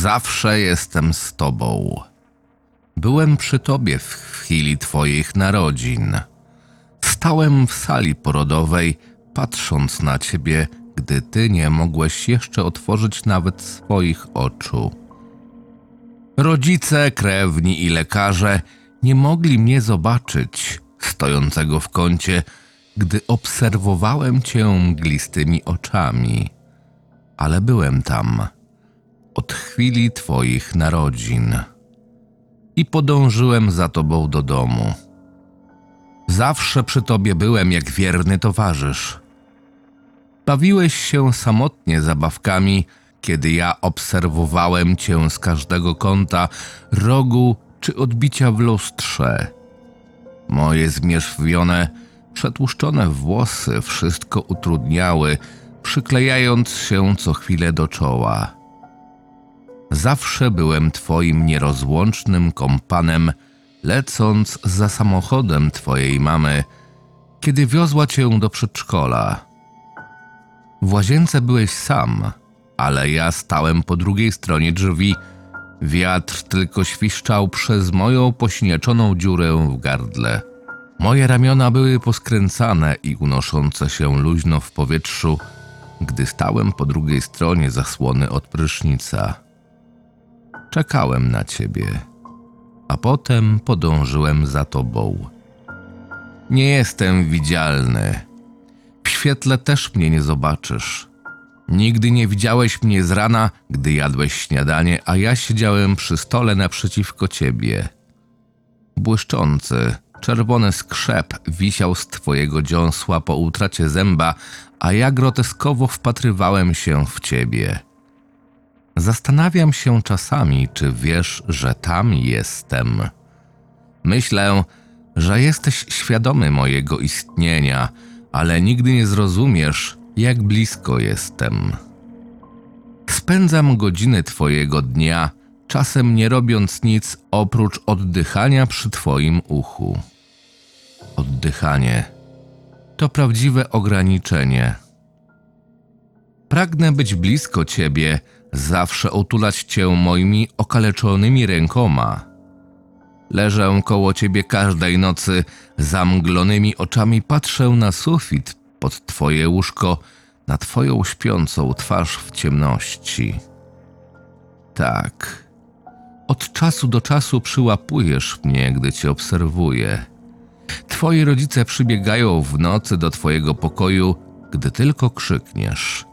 Zawsze jestem z tobą. Byłem przy tobie w chwili twoich narodzin. Stałem w sali porodowej, patrząc na ciebie, gdy ty nie mogłeś jeszcze otworzyć nawet swoich oczu. Rodzice, krewni i lekarze nie mogli mnie zobaczyć, stojącego w kącie, gdy obserwowałem cię mglistymi oczami. Ale byłem tam od chwili twoich narodzin i podążyłem za tobą do domu. Zawsze przy tobie byłem jak wierny towarzysz. Bawiłeś się samotnie zabawkami, kiedy ja obserwowałem cię z każdego kąta, rogu czy odbicia w lustrze. Moje zmierzwione, przetłuszczone włosy wszystko utrudniały, przyklejając się co chwilę do czoła. Zawsze byłem twoim nierozłącznym kompanem, lecąc za samochodem twojej mamy, kiedy wiozła cię do przedszkola. W łazience byłeś sam, ale ja stałem po drugiej stronie drzwi. Wiatr tylko świszczał przez moją pośnieczoną dziurę w gardle. Moje ramiona były poskręcane i unoszące się luźno w powietrzu, gdy stałem po drugiej stronie zasłony od prysznica. Czekałem na ciebie, a potem podążyłem za tobą. Nie jestem widzialny. W świetle też mnie nie zobaczysz. Nigdy nie widziałeś mnie z rana, gdy jadłeś śniadanie, a ja siedziałem przy stole naprzeciwko ciebie. Błyszczący, czerwony skrzep wisiał z twojego dziąsła po utracie zęba, a ja groteskowo wpatrywałem się w ciebie. Zastanawiam się czasami, czy wiesz, że tam jestem. Myślę, że jesteś świadomy mojego istnienia, ale nigdy nie zrozumiesz, jak blisko jestem. Spędzam godziny Twojego dnia, czasem nie robiąc nic oprócz oddychania przy Twoim uchu. Oddychanie to prawdziwe ograniczenie. Pragnę być blisko Ciebie, zawsze otulać Cię moimi okaleczonymi rękoma. Leżę koło Ciebie każdej nocy, zamglonymi oczami patrzę na sufit pod Twoje łóżko, na Twoją śpiącą twarz w ciemności. Tak, od czasu do czasu przyłapujesz mnie, gdy Cię obserwuję. Twoi rodzice przybiegają w nocy do Twojego pokoju, gdy tylko krzykniesz.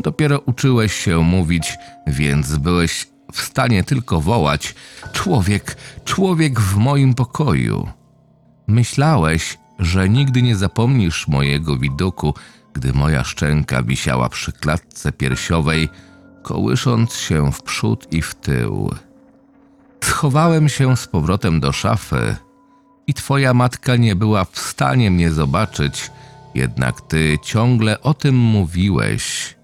Dopiero uczyłeś się mówić, więc byłeś w stanie tylko wołać: Człowiek, człowiek w moim pokoju. Myślałeś, że nigdy nie zapomnisz mojego widoku, gdy moja szczęka wisiała przy klatce piersiowej, kołysząc się w przód i w tył. Schowałem się z powrotem do szafy i twoja matka nie była w stanie mnie zobaczyć, jednak ty ciągle o tym mówiłeś.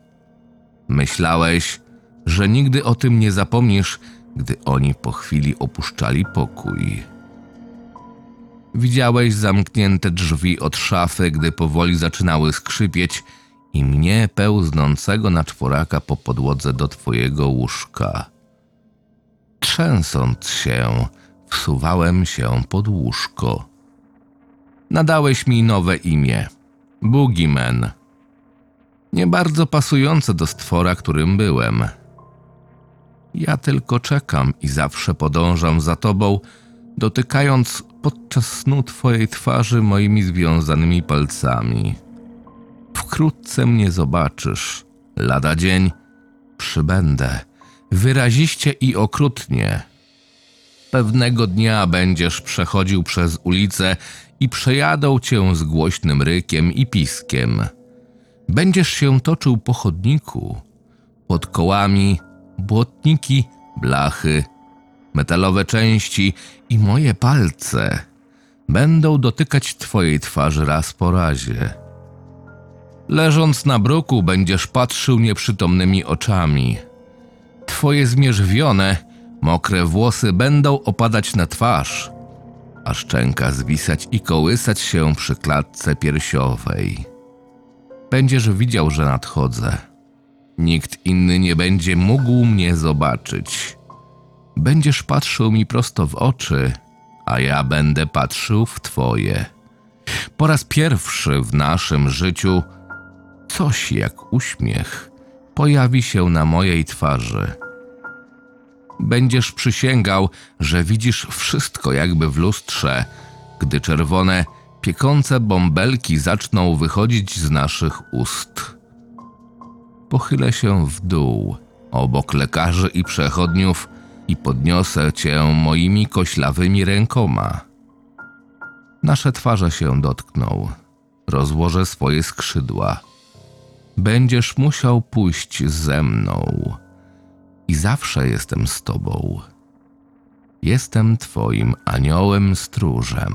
Myślałeś, że nigdy o tym nie zapomnisz, gdy oni po chwili opuszczali pokój. Widziałeś zamknięte drzwi od szafy, gdy powoli zaczynały skrzypieć i mnie pełznącego na czworaka po podłodze do twojego łóżka. Trzęsąc się, wsuwałem się pod łóżko. Nadałeś mi nowe imię – Boogeyman. Nie bardzo pasujące do stwora, którym byłem. Ja tylko czekam i zawsze podążam za tobą, dotykając podczas snu twojej twarzy moimi związanymi palcami. Wkrótce mnie zobaczysz. Lada dzień przybędę, wyraziście i okrutnie. Pewnego dnia będziesz przechodził przez ulicę i przejadą cię z głośnym rykiem i piskiem. Będziesz się toczył po chodniku, pod kołami, błotniki, blachy, metalowe części i moje palce będą dotykać twojej twarzy raz po razie. Leżąc na bruku, będziesz patrzył nieprzytomnymi oczami. Twoje zmierzwione, mokre włosy będą opadać na twarz, a szczęka zwisać i kołysać się przy klatce piersiowej. Będziesz widział, że nadchodzę. Nikt inny nie będzie mógł mnie zobaczyć. Będziesz patrzył mi prosto w oczy, a ja będę patrzył w twoje. Po raz pierwszy w naszym życiu coś jak uśmiech pojawi się na mojej twarzy. Będziesz przysięgał, że widzisz wszystko jakby w lustrze, gdy czerwone, piekące bąbelki zaczną wychodzić z naszych ust. Pochylę się w dół, obok lekarzy i przechodniów i podniosę cię moimi koślawymi rękoma. Nasze twarze się dotkną. Rozłożę swoje skrzydła. Będziesz musiał pójść ze mną. I zawsze jestem z tobą. Jestem twoim aniołem stróżem.